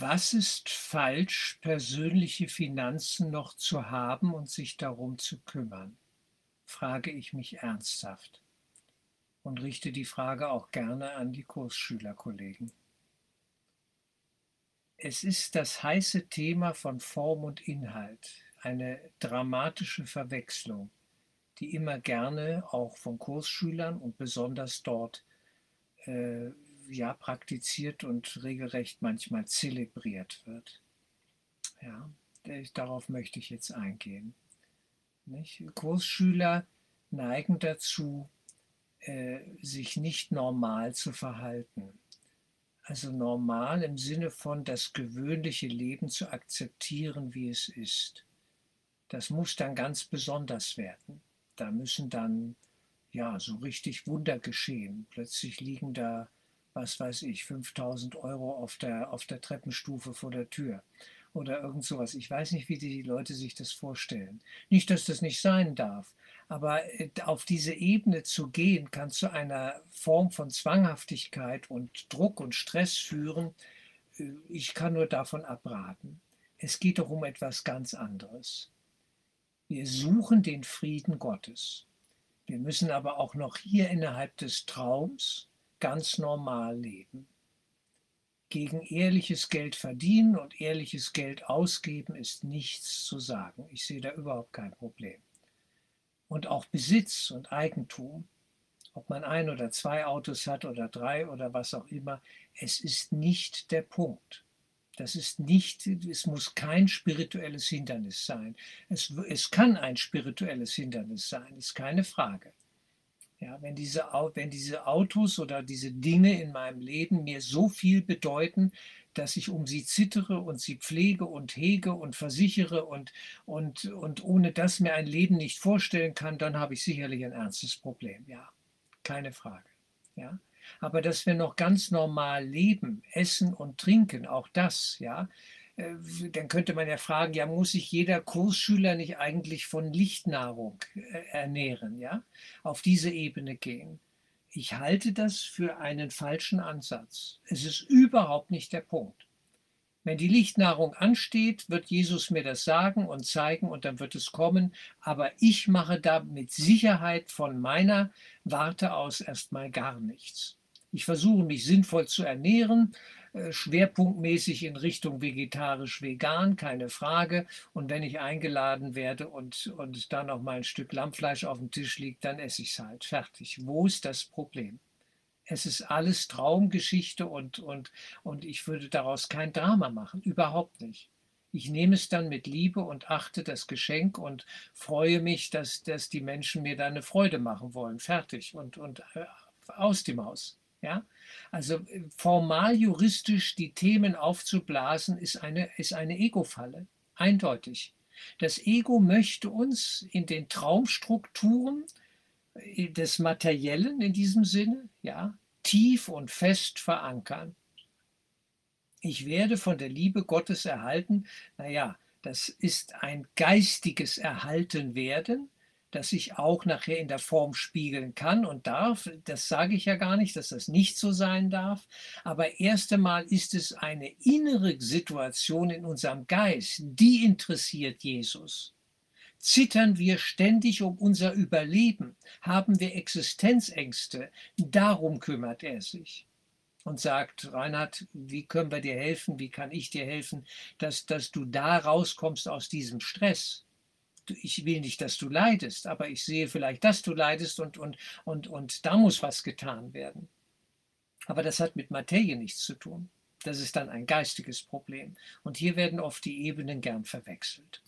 Was ist falsch, persönliche Finanzen noch zu haben und sich darum zu kümmern? frage ich mich ernsthaft und richte die Frage auch gerne an die Kursschülerkollegen. Es ist das heiße Thema von Form und Inhalt, eine dramatische Verwechslung, die immer gerne auch von Kursschülern und besonders dort äh, ja, praktiziert und regelrecht manchmal zelebriert wird. Ja, darauf möchte ich jetzt eingehen. Nicht? Kursschüler neigen dazu, äh, sich nicht normal zu verhalten. Also normal im Sinne von das gewöhnliche Leben zu akzeptieren, wie es ist. Das muss dann ganz besonders werden. Da müssen dann ja so richtig Wunder geschehen. Plötzlich liegen da, was weiß ich, 5000 Euro auf der, auf der Treppenstufe vor der Tür oder irgend sowas. Ich weiß nicht, wie die Leute sich das vorstellen. Nicht, dass das nicht sein darf, aber äh, auf diese Ebene zu gehen, kann zu einer Form von Zwanghaftigkeit und Druck und Stress führen. Äh, ich kann nur davon abraten. Es geht doch um etwas ganz anderes. Wir suchen den Frieden Gottes. Wir müssen aber auch noch hier innerhalb des Traums ganz normal leben. Gegen ehrliches Geld verdienen und ehrliches Geld ausgeben ist nichts zu sagen. Ich sehe da überhaupt kein Problem und auch Besitz und Eigentum, ob man ein oder zwei Autos hat oder drei oder was auch immer, es ist nicht der Punkt. Das ist nicht, es muss kein spirituelles Hindernis sein. Es, es kann ein spirituelles Hindernis sein, ist keine Frage. Ja, wenn, diese, wenn diese Autos oder diese Dinge in meinem Leben mir so viel bedeuten, dass ich um sie zittere und sie pflege und hege und versichere und, und, und ohne das mir ein Leben nicht vorstellen kann, dann habe ich sicherlich ein ernstes Problem. Ja, keine Frage. Ja. Aber dass wir noch ganz normal leben, essen und trinken, auch das, ja, dann könnte man ja fragen, ja, muss sich jeder Kursschüler nicht eigentlich von Lichtnahrung äh, ernähren, ja, auf diese Ebene gehen? Ich halte das für einen falschen Ansatz. Es ist überhaupt nicht der Punkt. Wenn die Lichtnahrung ansteht, wird Jesus mir das sagen und zeigen und dann wird es kommen. Aber ich mache da mit Sicherheit von meiner Warte aus erstmal gar nichts. Ich versuche mich sinnvoll zu ernähren, äh, schwerpunktmäßig in Richtung vegetarisch-vegan, keine Frage. Und wenn ich eingeladen werde und, und da noch mal ein Stück Lammfleisch auf dem Tisch liegt, dann esse ich es halt. Fertig. Wo ist das Problem? Es ist alles Traumgeschichte und, und, und ich würde daraus kein Drama machen. Überhaupt nicht. Ich nehme es dann mit Liebe und achte das Geschenk und freue mich, dass, dass die Menschen mir da eine Freude machen wollen. Fertig und, und äh, aus dem Haus. Ja? Also äh, formal juristisch die Themen aufzublasen, ist eine, ist eine Ego-Falle. Eindeutig. Das Ego möchte uns in den Traumstrukturen äh, des Materiellen in diesem Sinne, ja, tief und fest verankern. Ich werde von der Liebe Gottes erhalten. Naja, das ist ein geistiges Erhaltenwerden, das sich auch nachher in der Form spiegeln kann und darf. Das sage ich ja gar nicht, dass das nicht so sein darf. Aber erst einmal ist es eine innere Situation in unserem Geist, die interessiert Jesus. Zittern wir ständig um unser Überleben? Haben wir Existenzängste? Darum kümmert er sich und sagt, Reinhard, wie können wir dir helfen? Wie kann ich dir helfen, dass, dass du da rauskommst aus diesem Stress? Ich will nicht, dass du leidest, aber ich sehe vielleicht, dass du leidest und, und, und, und da muss was getan werden. Aber das hat mit Materie nichts zu tun. Das ist dann ein geistiges Problem. Und hier werden oft die Ebenen gern verwechselt.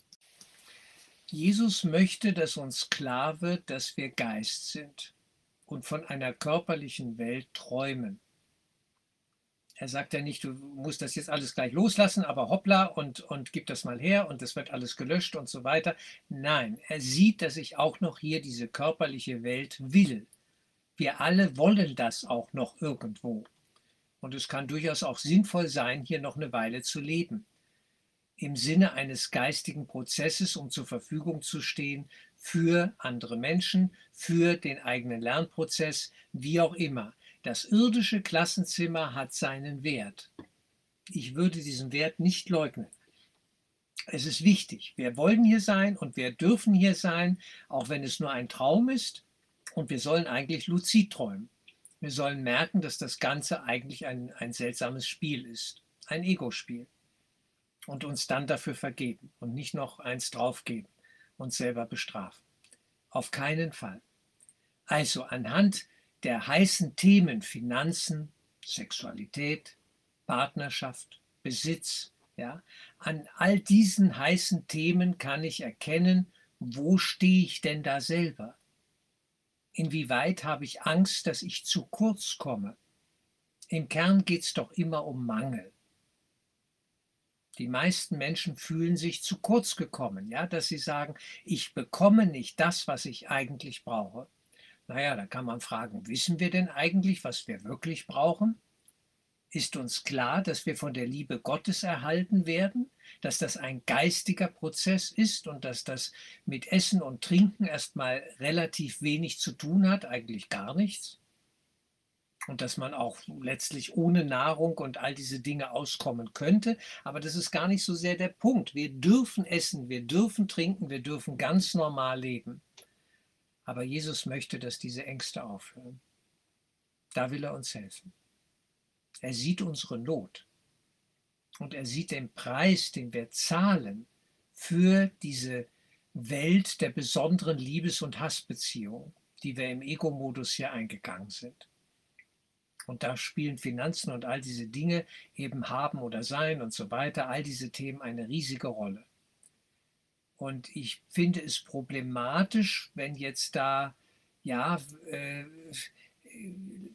Jesus möchte, dass uns klar wird, dass wir Geist sind und von einer körperlichen Welt träumen. Er sagt ja nicht, du musst das jetzt alles gleich loslassen, aber hoppla und, und gib das mal her und das wird alles gelöscht und so weiter. Nein, er sieht, dass ich auch noch hier diese körperliche Welt will. Wir alle wollen das auch noch irgendwo. Und es kann durchaus auch sinnvoll sein, hier noch eine Weile zu leben. Im Sinne eines geistigen Prozesses, um zur Verfügung zu stehen für andere Menschen, für den eigenen Lernprozess, wie auch immer. Das irdische Klassenzimmer hat seinen Wert. Ich würde diesen Wert nicht leugnen. Es ist wichtig. Wir wollen hier sein und wir dürfen hier sein, auch wenn es nur ein Traum ist. Und wir sollen eigentlich luzid träumen. Wir sollen merken, dass das Ganze eigentlich ein, ein seltsames Spiel ist. Ein Ego-Spiel. Und uns dann dafür vergeben und nicht noch eins draufgeben, uns selber bestrafen. Auf keinen Fall. Also anhand der heißen Themen Finanzen, Sexualität, Partnerschaft, Besitz, ja, an all diesen heißen Themen kann ich erkennen, wo stehe ich denn da selber? Inwieweit habe ich Angst, dass ich zu kurz komme? Im Kern geht es doch immer um Mangel. Die meisten Menschen fühlen sich zu kurz gekommen, ja, dass sie sagen, ich bekomme nicht das, was ich eigentlich brauche. Naja, da kann man fragen, wissen wir denn eigentlich, was wir wirklich brauchen? Ist uns klar, dass wir von der Liebe Gottes erhalten werden, dass das ein geistiger Prozess ist und dass das mit Essen und Trinken erstmal relativ wenig zu tun hat, eigentlich gar nichts? Und dass man auch letztlich ohne Nahrung und all diese Dinge auskommen könnte. Aber das ist gar nicht so sehr der Punkt. Wir dürfen essen, wir dürfen trinken, wir dürfen ganz normal leben. Aber Jesus möchte, dass diese Ängste aufhören. Da will er uns helfen. Er sieht unsere Not und er sieht den Preis, den wir zahlen für diese Welt der besonderen Liebes- und Hassbeziehungen, die wir im Ego-Modus hier eingegangen sind. Und da spielen Finanzen und all diese Dinge, eben haben oder sein und so weiter, all diese Themen eine riesige Rolle. Und ich finde es problematisch, wenn jetzt da ja äh,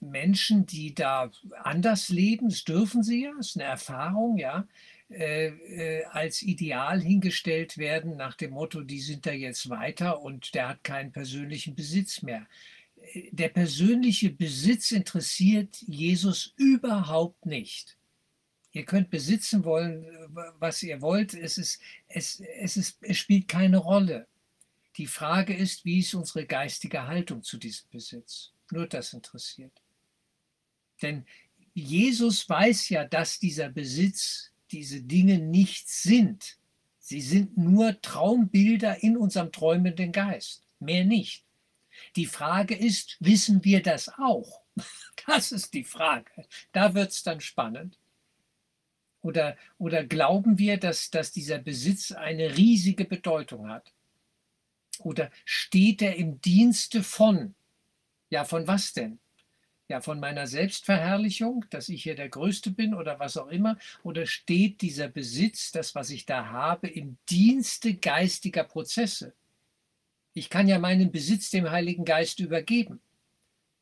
Menschen, die da anders leben, das dürfen sie ja, ist eine Erfahrung, ja, äh, äh, als Ideal hingestellt werden nach dem Motto, die sind da jetzt weiter und der hat keinen persönlichen Besitz mehr. Der persönliche Besitz interessiert Jesus überhaupt nicht. Ihr könnt besitzen wollen, was ihr wollt, es, ist, es, es, ist, es spielt keine Rolle. Die Frage ist, wie ist unsere geistige Haltung zu diesem Besitz? Nur das interessiert. Denn Jesus weiß ja, dass dieser Besitz, diese Dinge nichts sind. Sie sind nur Traumbilder in unserem träumenden Geist, mehr nicht. Die Frage ist, wissen wir das auch? Das ist die Frage. Da wird es dann spannend. Oder, oder glauben wir, dass, dass dieser Besitz eine riesige Bedeutung hat? Oder steht er im Dienste von? Ja, von was denn? Ja, von meiner Selbstverherrlichung, dass ich hier der Größte bin oder was auch immer? Oder steht dieser Besitz, das, was ich da habe, im Dienste geistiger Prozesse? Ich kann ja meinen Besitz dem Heiligen Geist übergeben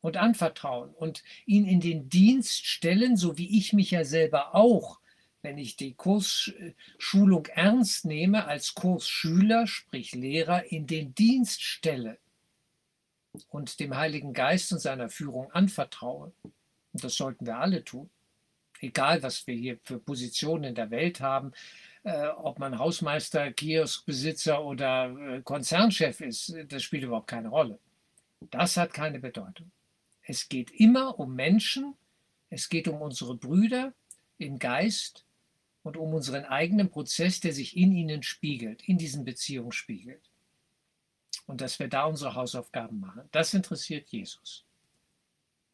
und anvertrauen und ihn in den Dienst stellen, so wie ich mich ja selber auch, wenn ich die Kursschulung ernst nehme, als Kursschüler, sprich Lehrer, in den Dienst stelle und dem Heiligen Geist und seiner Führung anvertraue. Und das sollten wir alle tun. Egal, was wir hier für Positionen in der Welt haben, äh, ob man Hausmeister, Kioskbesitzer oder äh, Konzernchef ist, das spielt überhaupt keine Rolle. Das hat keine Bedeutung. Es geht immer um Menschen, es geht um unsere Brüder im Geist und um unseren eigenen Prozess, der sich in ihnen spiegelt, in diesen Beziehungen spiegelt und dass wir da unsere Hausaufgaben machen. Das interessiert Jesus.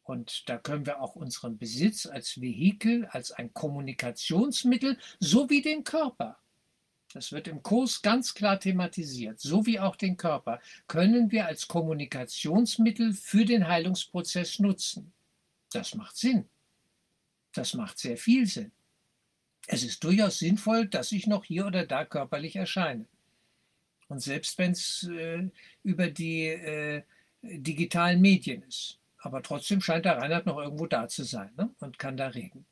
Und da können wir auch unseren Besitz als Vehikel, als ein Kommunikationsmittel, sowie den Körper, das wird im Kurs ganz klar thematisiert, sowie auch den Körper, können wir als Kommunikationsmittel für den Heilungsprozess nutzen. Das macht Sinn. Das macht sehr viel Sinn. Es ist durchaus sinnvoll, dass ich noch hier oder da körperlich erscheine. Und selbst wenn es äh, über die äh, digitalen Medien ist. Aber trotzdem scheint der Reinhard noch irgendwo da zu sein ne? und kann da reden.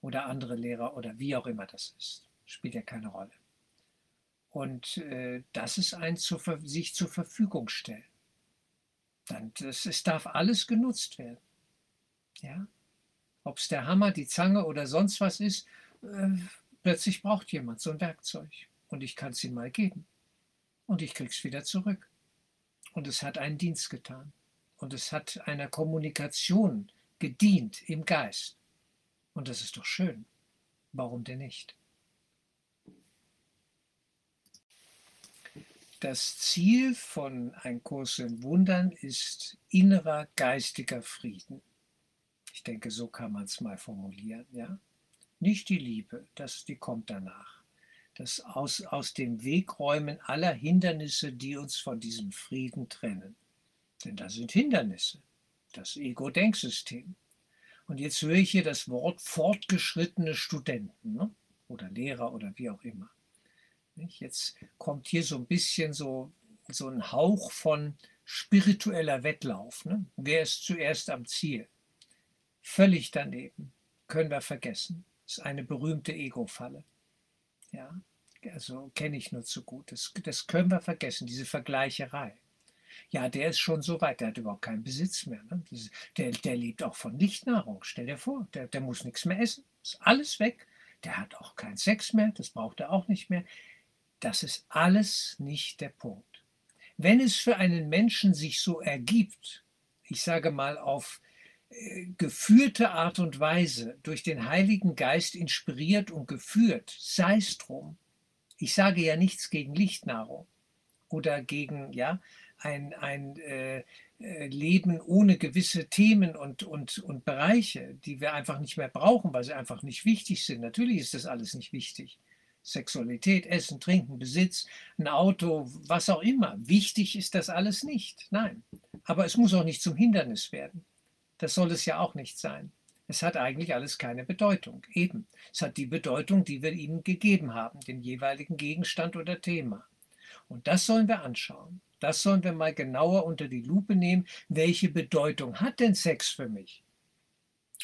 Oder andere Lehrer oder wie auch immer das ist. Spielt ja keine Rolle. Und äh, das ist ein zu, sich zur Verfügung stellen. Dann, das, es darf alles genutzt werden. Ja? Ob es der Hammer, die Zange oder sonst was ist, äh, plötzlich braucht jemand so ein Werkzeug. Und ich kann es ihm mal geben und ich krieg's wieder zurück. Und es hat einen Dienst getan. Und es hat einer Kommunikation gedient im Geist. Und das ist doch schön. Warum denn nicht? Das Ziel von Ein Kurs in Wundern ist innerer geistiger Frieden. Ich denke, so kann man es mal formulieren. Ja? Nicht die Liebe, das, die kommt danach. Das aus, aus dem Wegräumen aller Hindernisse, die uns von diesem Frieden trennen. Denn das sind Hindernisse, das Ego-Denksystem. Und jetzt höre ich hier das Wort fortgeschrittene Studenten ne? oder Lehrer oder wie auch immer. Jetzt kommt hier so ein bisschen so, so ein Hauch von spiritueller Wettlauf. Ne? Wer ist zuerst am Ziel? Völlig daneben. Können wir vergessen. Ist eine berühmte Ego-Falle. Ja, also kenne ich nur zu gut. Das, das können wir vergessen, diese Vergleicherei. Ja, der ist schon so weit, der hat überhaupt keinen Besitz mehr. Ne? Der, der lebt auch von Lichtnahrung. Stell dir vor, der, der muss nichts mehr essen. Ist alles weg. Der hat auch keinen Sex mehr, das braucht er auch nicht mehr. Das ist alles nicht der Punkt. Wenn es für einen Menschen sich so ergibt, ich sage mal auf geführte Art und Weise, durch den Heiligen Geist inspiriert und geführt, sei es drum. Ich sage ja nichts gegen Lichtnahrung oder gegen ja, ein, ein äh, äh Leben ohne gewisse Themen und, und, und Bereiche, die wir einfach nicht mehr brauchen, weil sie einfach nicht wichtig sind. Natürlich ist das alles nicht wichtig. Sexualität, Essen, Trinken, Besitz, ein Auto, was auch immer. Wichtig ist das alles nicht. Nein. Aber es muss auch nicht zum Hindernis werden. Das soll es ja auch nicht sein. Es hat eigentlich alles keine Bedeutung. Eben. Es hat die Bedeutung, die wir ihnen gegeben haben, den jeweiligen Gegenstand oder Thema. Und das sollen wir anschauen. Das sollen wir mal genauer unter die Lupe nehmen. Welche Bedeutung hat denn Sex für mich?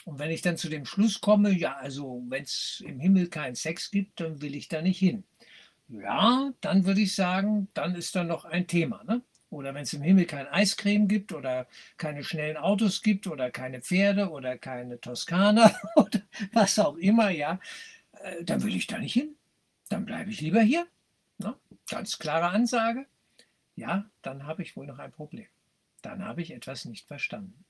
Und wenn ich dann zu dem Schluss komme, ja, also wenn es im Himmel keinen Sex gibt, dann will ich da nicht hin. Ja, dann würde ich sagen, dann ist da noch ein Thema. Ne? Oder wenn es im Himmel kein Eiscreme gibt oder keine schnellen Autos gibt oder keine Pferde oder keine Toskana oder was auch immer, ja, äh, dann will ich da nicht hin. Dann bleibe ich lieber hier. Ne? Ganz klare Ansage. Ja, dann habe ich wohl noch ein Problem. Dann habe ich etwas nicht verstanden.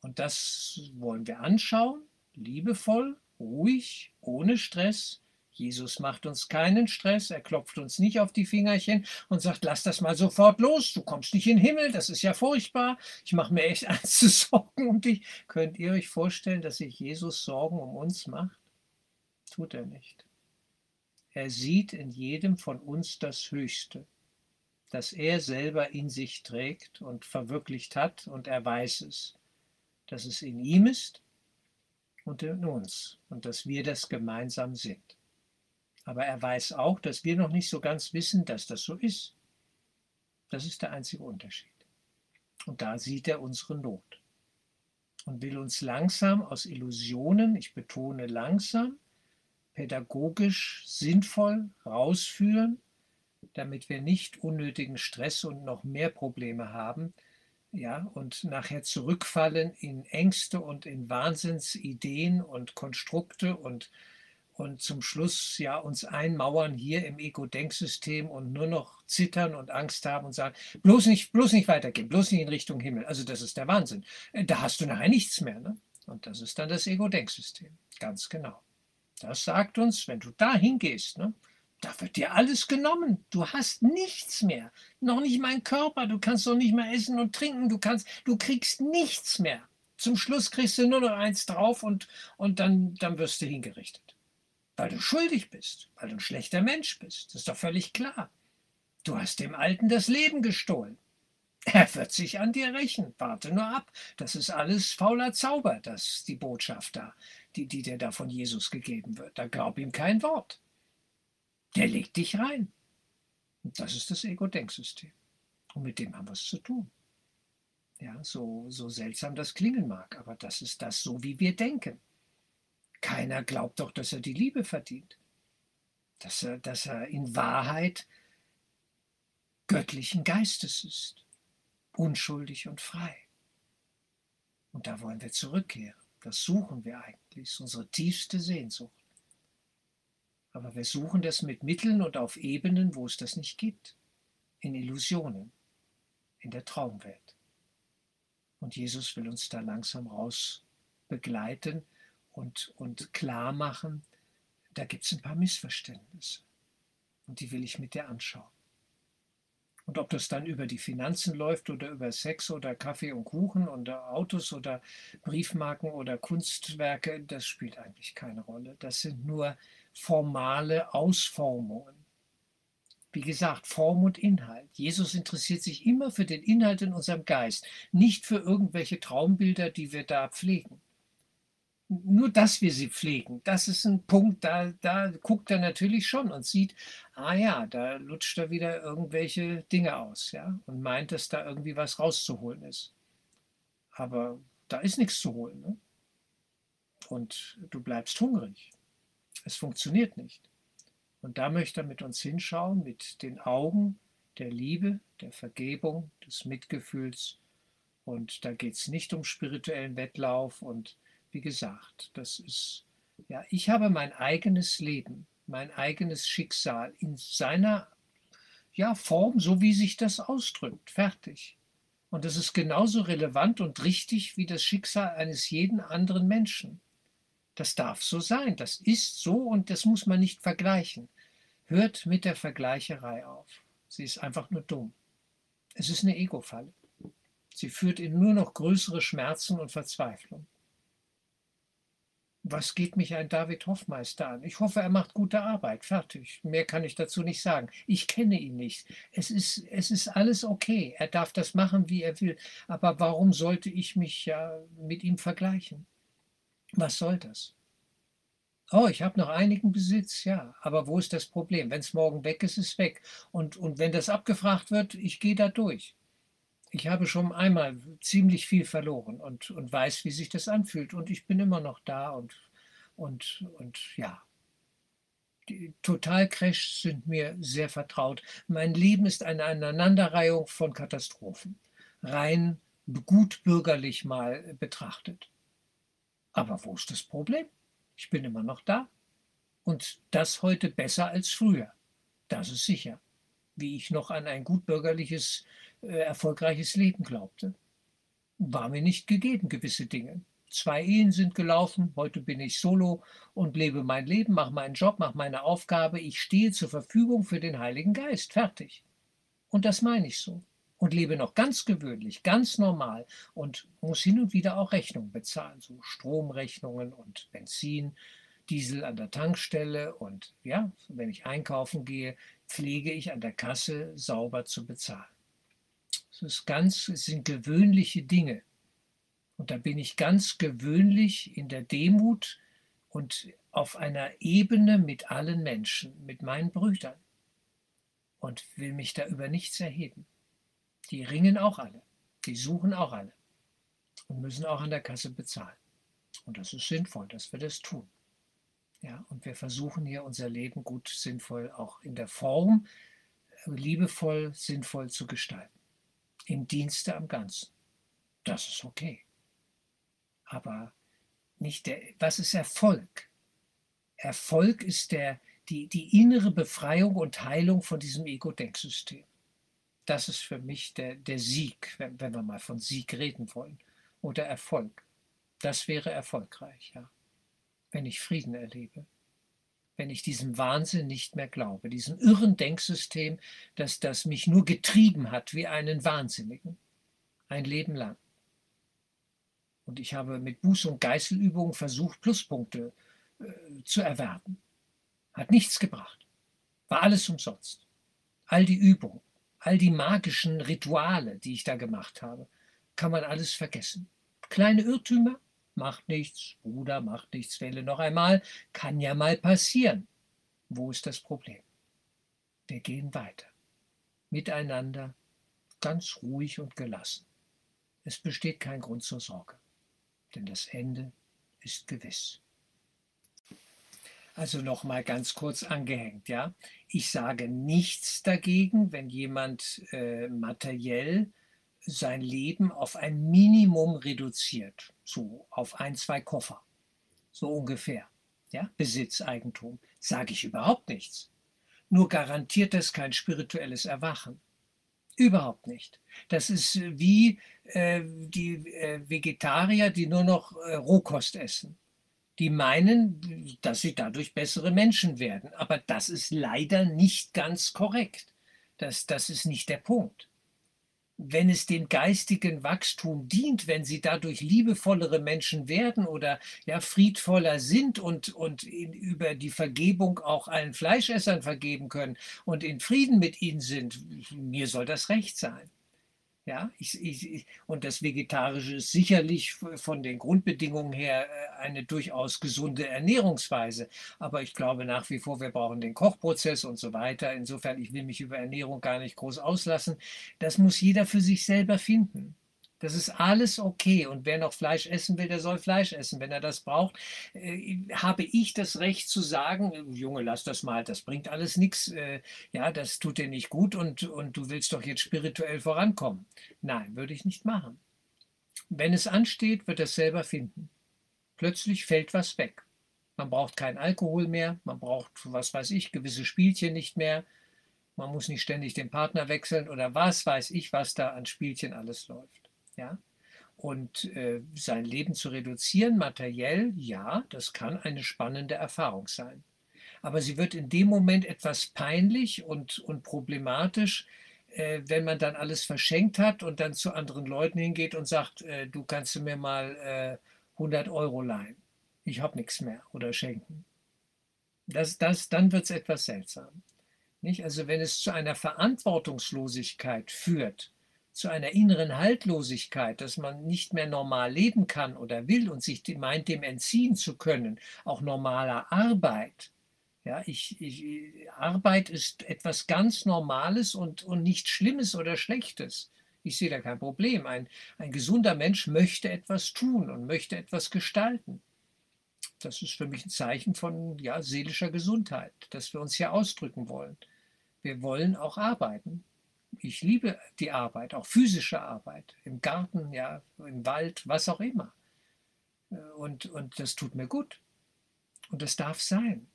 Und das wollen wir anschauen, liebevoll, ruhig, ohne Stress. Jesus macht uns keinen Stress, er klopft uns nicht auf die Fingerchen und sagt, lass das mal sofort los, du kommst nicht in den Himmel, das ist ja furchtbar, ich mache mir echt zu Sorgen um dich. Könnt ihr euch vorstellen, dass sich Jesus Sorgen um uns macht? Tut er nicht. Er sieht in jedem von uns das Höchste, das er selber in sich trägt und verwirklicht hat und er weiß es dass es in ihm ist und in uns und dass wir das gemeinsam sind. Aber er weiß auch, dass wir noch nicht so ganz wissen, dass das so ist. Das ist der einzige Unterschied. Und da sieht er unsere Not und will uns langsam aus Illusionen, ich betone langsam, pädagogisch sinnvoll rausführen, damit wir nicht unnötigen Stress und noch mehr Probleme haben, ja, und nachher zurückfallen in Ängste und in Wahnsinnsideen und Konstrukte und, und zum Schluss ja uns einmauern hier im Ego-Denksystem und nur noch zittern und Angst haben und sagen, bloß nicht, bloß nicht weitergehen, bloß nicht in Richtung Himmel. Also das ist der Wahnsinn. Äh, da hast du nachher nichts mehr. Ne? Und das ist dann das Ego-Denksystem. Ganz genau. Das sagt uns, wenn du da hingehst, ne, da wird dir alles genommen. Du hast nichts mehr. Noch nicht mein Körper. Du kannst doch nicht mehr essen und trinken. Du kannst, du kriegst nichts mehr. Zum Schluss kriegst du nur noch eins drauf und, und dann, dann wirst du hingerichtet. Weil du schuldig bist, weil du ein schlechter Mensch bist. Das ist doch völlig klar. Du hast dem Alten das Leben gestohlen. Er wird sich an dir rächen. Warte nur ab. Das ist alles fauler Zauber, das die Botschaft da, die, die dir da von Jesus gegeben wird. Da glaub ihm kein Wort. Der legt dich rein. Und das ist das Ego-Denksystem. Und mit dem haben wir es zu tun. Ja, so, so seltsam das klingen mag, aber das ist das so, wie wir denken. Keiner glaubt doch, dass er die Liebe verdient. Dass er, dass er in Wahrheit göttlichen Geistes ist. Unschuldig und frei. Und da wollen wir zurückkehren. Das suchen wir eigentlich. Das ist unsere tiefste Sehnsucht. Aber wir suchen das mit Mitteln und auf Ebenen, wo es das nicht gibt. In Illusionen, in der Traumwelt. Und Jesus will uns da langsam raus begleiten und, und klar machen, Da gibt es ein paar Missverständnisse. Und die will ich mit dir anschauen. Und ob das dann über die Finanzen läuft oder über Sex oder Kaffee und Kuchen oder Autos oder Briefmarken oder Kunstwerke, das spielt eigentlich keine Rolle. Das sind nur formale Ausformungen. Wie gesagt, Form und Inhalt. Jesus interessiert sich immer für den Inhalt in unserem Geist, nicht für irgendwelche Traumbilder, die wir da pflegen nur, dass wir sie pflegen, das ist ein Punkt, da, da guckt er natürlich schon und sieht, ah ja, da lutscht er wieder irgendwelche Dinge aus, ja, und meint, dass da irgendwie was rauszuholen ist. Aber da ist nichts zu holen. Ne? Und du bleibst hungrig. Es funktioniert nicht. Und da möchte er mit uns hinschauen, mit den Augen der Liebe, der Vergebung, des Mitgefühls. Und da geht es nicht um spirituellen Wettlauf und wie gesagt, das ist, ja, ich habe mein eigenes Leben, mein eigenes Schicksal in seiner ja, Form, so wie sich das ausdrückt. Fertig. Und das ist genauso relevant und richtig wie das Schicksal eines jeden anderen Menschen. Das darf so sein, das ist so und das muss man nicht vergleichen. Hört mit der Vergleicherei auf. Sie ist einfach nur dumm. Es ist eine Ego-Falle. Sie führt in nur noch größere Schmerzen und Verzweiflung was geht mich ein David Hoffmeister an? Ich hoffe, er macht gute Arbeit. Fertig. Mehr kann ich dazu nicht sagen. Ich kenne ihn nicht. Es ist, es ist alles okay. Er darf das machen, wie er will. Aber warum sollte ich mich ja mit ihm vergleichen? Was soll das? Oh, ich habe noch einigen Besitz, ja. Aber wo ist das Problem? Wenn es morgen weg ist, ist es weg. Und, und wenn das abgefragt wird, ich gehe da durch ich habe schon einmal ziemlich viel verloren und, und weiß, wie sich das anfühlt. Und ich bin immer noch da und, und, und ja. Die Totalcrashs sind mir sehr vertraut. Mein Leben ist eine Aneinanderreihung von Katastrophen, rein gut bürgerlich mal betrachtet. Aber wo ist das Problem? Ich bin immer noch da. Und das heute besser als früher. Das ist sicher. Wie ich noch an ein gut bürgerliches äh, erfolgreiches Leben glaubte. War mir nicht gegeben, gewisse Dinge. Zwei Ehen sind gelaufen, heute bin ich solo und lebe mein Leben, mache meinen Job, mache meine Aufgabe. Ich stehe zur Verfügung für den Heiligen Geist. Fertig. Und das meine ich so. Und lebe noch ganz gewöhnlich, ganz normal und muss hin und wieder auch Rechnungen bezahlen, so Stromrechnungen und Benzin, Diesel an der Tankstelle und ja, wenn ich einkaufen gehe, pflege ich an der Kasse sauber zu bezahlen. Das ganz, es sind gewöhnliche Dinge. Und da bin ich ganz gewöhnlich in der Demut und auf einer Ebene mit allen Menschen, mit meinen Brüdern. Und will mich da über nichts erheben. Die ringen auch alle, die suchen auch alle und müssen auch an der Kasse bezahlen. Und das ist sinnvoll, dass wir das tun. Ja, und wir versuchen hier unser Leben gut, sinnvoll, auch in der Form, liebevoll, sinnvoll zu gestalten im Dienste am Ganzen. Das ist okay. Aber nicht der, was ist Erfolg? Erfolg ist der, die, die innere Befreiung und Heilung von diesem Ego-Denksystem. Das ist für mich der, der Sieg, wenn, wenn wir mal von Sieg reden wollen. Oder Erfolg. Das wäre erfolgreich, ja. Wenn ich Frieden erlebe wenn ich diesem Wahnsinn nicht mehr glaube, diesem irren Denksystem, das, das mich nur getrieben hat wie einen Wahnsinnigen, ein Leben lang. Und ich habe mit Buß- und Geißelübungen versucht, Pluspunkte äh, zu erwerben. Hat nichts gebracht. War alles umsonst. All die Übungen, all die magischen Rituale, die ich da gemacht habe, kann man alles vergessen. Kleine Irrtümer, Macht nichts, Bruder, macht nichts, wähle noch einmal. Kann ja mal passieren. Wo ist das Problem? Wir gehen weiter. Miteinander, ganz ruhig und gelassen. Es besteht kein Grund zur Sorge, denn das Ende ist gewiss. Also noch mal ganz kurz angehängt, ja. Ich sage nichts dagegen, wenn jemand äh, materiell sein Leben auf ein Minimum reduziert, so auf ein, zwei Koffer, so ungefähr. Ja, Besitz, Eigentum, sage ich überhaupt nichts. Nur garantiert das kein spirituelles Erwachen. Überhaupt nicht. Das ist wie äh, die äh, Vegetarier, die nur noch äh, Rohkost essen. die meinen, dass sie dadurch bessere Menschen werden. Aber das ist leider nicht ganz korrekt. Das, das ist nicht der Punkt. Wenn es dem geistigen Wachstum dient, wenn sie dadurch liebevollere Menschen werden oder ja friedvoller sind und, und in, über die Vergebung auch allen Fleischessern vergeben können und in Frieden mit ihnen sind, mir soll das recht sein. Ja, ich, ich, und das Vegetarische ist sicherlich von den Grundbedingungen her äh, eine durchaus gesunde Ernährungsweise. Aber ich glaube nach wie vor, wir brauchen den Kochprozess und so weiter. Insofern, ich will mich über Ernährung gar nicht groß auslassen. Das muss jeder für sich selber finden. Das ist alles okay. Und wer noch Fleisch essen will, der soll Fleisch essen. Wenn er das braucht, äh, habe ich das Recht zu sagen, äh, Junge, lass das mal, das bringt alles nichts. Äh, ja, das tut dir nicht gut und, und du willst doch jetzt spirituell vorankommen. Nein, würde ich nicht machen. Wenn es ansteht, wird er es selber finden. Plötzlich fällt was weg. Man braucht keinen Alkohol mehr, man braucht, was weiß ich, gewisse Spielchen nicht mehr. Man muss nicht ständig den Partner wechseln oder was weiß ich, was da an Spielchen alles läuft. Ja? Und äh, sein Leben zu reduzieren, materiell, ja, das kann eine spannende Erfahrung sein. Aber sie wird in dem Moment etwas peinlich und, und problematisch, äh, wenn man dann alles verschenkt hat und dann zu anderen Leuten hingeht und sagt, äh, du kannst mir mal 100 äh, Euro leihen. Ich habe nichts mehr oder schenken. Das, das, dann wird es etwas seltsam. Nicht? Also wenn es zu einer Verantwortungslosigkeit führt, zu einer inneren Haltlosigkeit, dass man nicht mehr normal leben kann oder will und sich meint, dem entziehen zu können, auch normaler Arbeit. Ja, ich, ich, Arbeit ist etwas ganz Normales und, und nicht Schlimmes oder Schlechtes. Ich sehe da kein Problem. Ein, ein gesunder Mensch möchte etwas tun und möchte etwas gestalten. Das ist für mich ein Zeichen von ja, seelischer Gesundheit, dass wir uns hier ausdrücken wollen. Wir wollen auch arbeiten ich liebe die Arbeit, auch physische Arbeit, im Garten, ja, im Wald, was auch immer. Und, und das tut mir gut. Und das darf sein.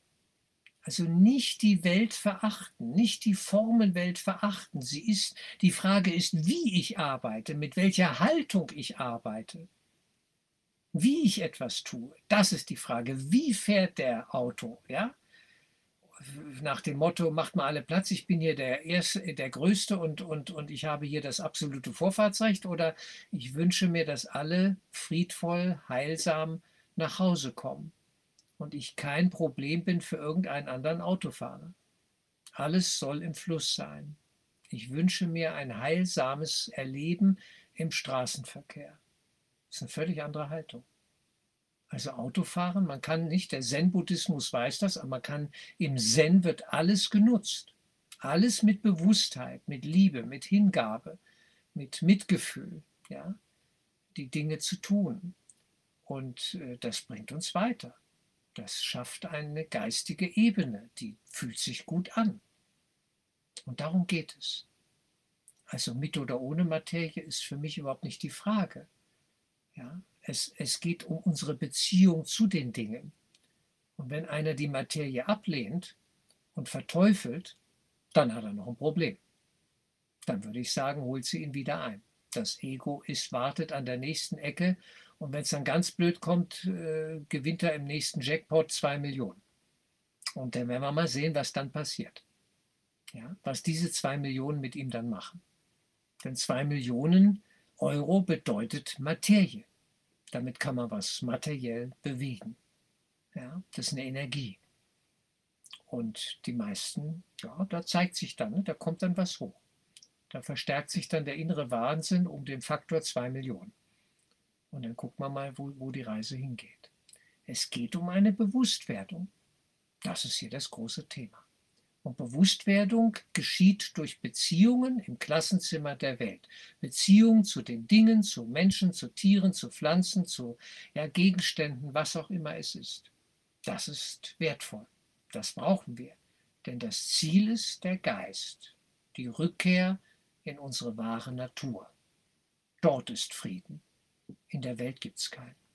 Also nicht die Welt verachten, nicht die Formenwelt verachten. Sie ist, die Frage ist, wie ich arbeite, mit welcher Haltung ich arbeite, wie ich etwas tue. Das ist die Frage. Wie fährt der Auto? Ja? Nach dem Motto, macht mal alle Platz, ich bin hier der Erste, der Größte und, und, und ich habe hier das absolute Vorfahrtsrecht oder ich wünsche mir, dass alle friedvoll, heilsam nach Hause kommen und ich kein Problem bin für irgendeinen anderen Autofahrer. Alles soll im Fluss sein. Ich wünsche mir ein heilsames Erleben im Straßenverkehr. Das ist eine völlig andere Haltung. Also Autofahren, man kann nicht, der Zen-Buddhismus weiß das, aber man kann, im Zen wird alles genutzt. Alles mit Bewusstheit, mit Liebe, mit Hingabe, mit Mitgefühl, ja, die Dinge zu tun. Und äh, das bringt uns weiter. Das schafft eine geistige Ebene, die fühlt sich gut an. Und darum geht es. Also mit oder ohne Materie ist für mich überhaupt nicht die Frage. Ja, es, es geht um unsere Beziehung zu den Dingen. Und wenn einer die Materie ablehnt und verteufelt, dann hat er noch ein Problem. Dann würde ich sagen, holt sie ihn wieder ein. Das Ego ist, wartet an der nächsten Ecke und wenn es dann ganz blöd kommt, äh, gewinnt er im nächsten Jackpot zwei Millionen. Und dann werden wir mal sehen, was dann passiert. Ja, was diese zwei Millionen mit ihm dann machen. Denn zwei Millionen Euro bedeutet Materie. Damit kann man was materiell bewegen. Ja, das ist eine Energie. Und die meisten, ja, da zeigt sich dann, da kommt dann was hoch. Da verstärkt sich dann der innere Wahnsinn um den Faktor 2 Millionen. Und dann guckt man mal, wo, wo die Reise hingeht. Es geht um eine Bewusstwerdung. Das ist hier das große Thema. Und Bewusstwerdung geschieht durch Beziehungen im Klassenzimmer der Welt. Beziehungen zu den Dingen, zu Menschen, zu Tieren, zu Pflanzen, zu ja, Gegenständen, was auch immer es ist. Das ist wertvoll. Das brauchen wir. Denn das Ziel ist der Geist, die Rückkehr in unsere wahre Natur. Dort ist Frieden. In der Welt gibt es keinen.